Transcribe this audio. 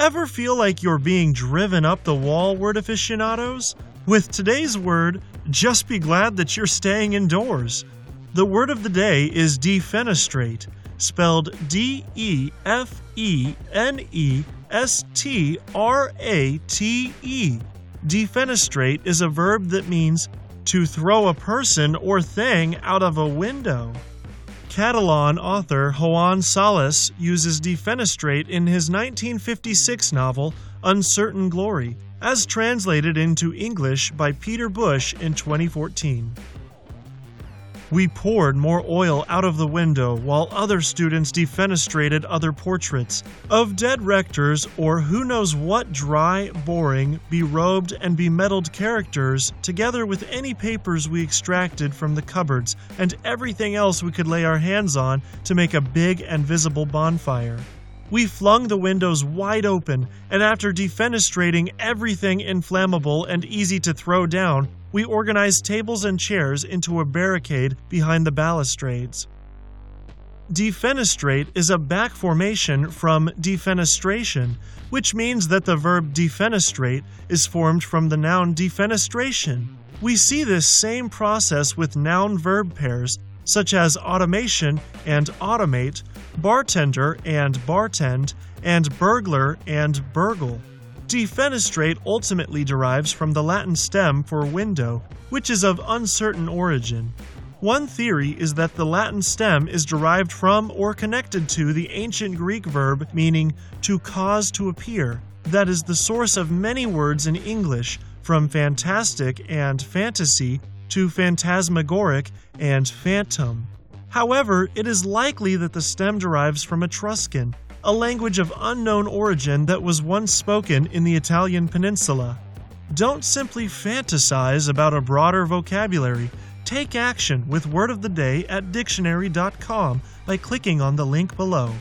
Ever feel like you're being driven up the wall, word aficionados? With today's word, just be glad that you're staying indoors. The word of the day is defenestrate, spelled D E F E N E S T R A T E. Defenestrate is a verb that means to throw a person or thing out of a window. Catalan author Joan Sales uses defenestrate in his 1956 novel Uncertain Glory, as translated into English by Peter Bush in 2014. We poured more oil out of the window while other students defenestrated other portraits of dead rectors or who knows what dry, boring, berobed, and bemedaled characters, together with any papers we extracted from the cupboards and everything else we could lay our hands on to make a big and visible bonfire. We flung the windows wide open, and after defenestrating everything inflammable and easy to throw down, we organized tables and chairs into a barricade behind the balustrades. Defenestrate is a back formation from defenestration, which means that the verb defenestrate is formed from the noun defenestration. We see this same process with noun verb pairs such as automation and automate, bartender and bartend, and burglar and burgle. Defenestrate ultimately derives from the Latin stem for window, which is of uncertain origin. One theory is that the Latin stem is derived from or connected to the ancient Greek verb meaning to cause to appear. That is the source of many words in English, from fantastic and fantasy to phantasmagoric and phantom. However, it is likely that the stem derives from Etruscan, a language of unknown origin that was once spoken in the Italian peninsula. Don't simply fantasize about a broader vocabulary. Take action with Word of the Day at dictionary.com by clicking on the link below.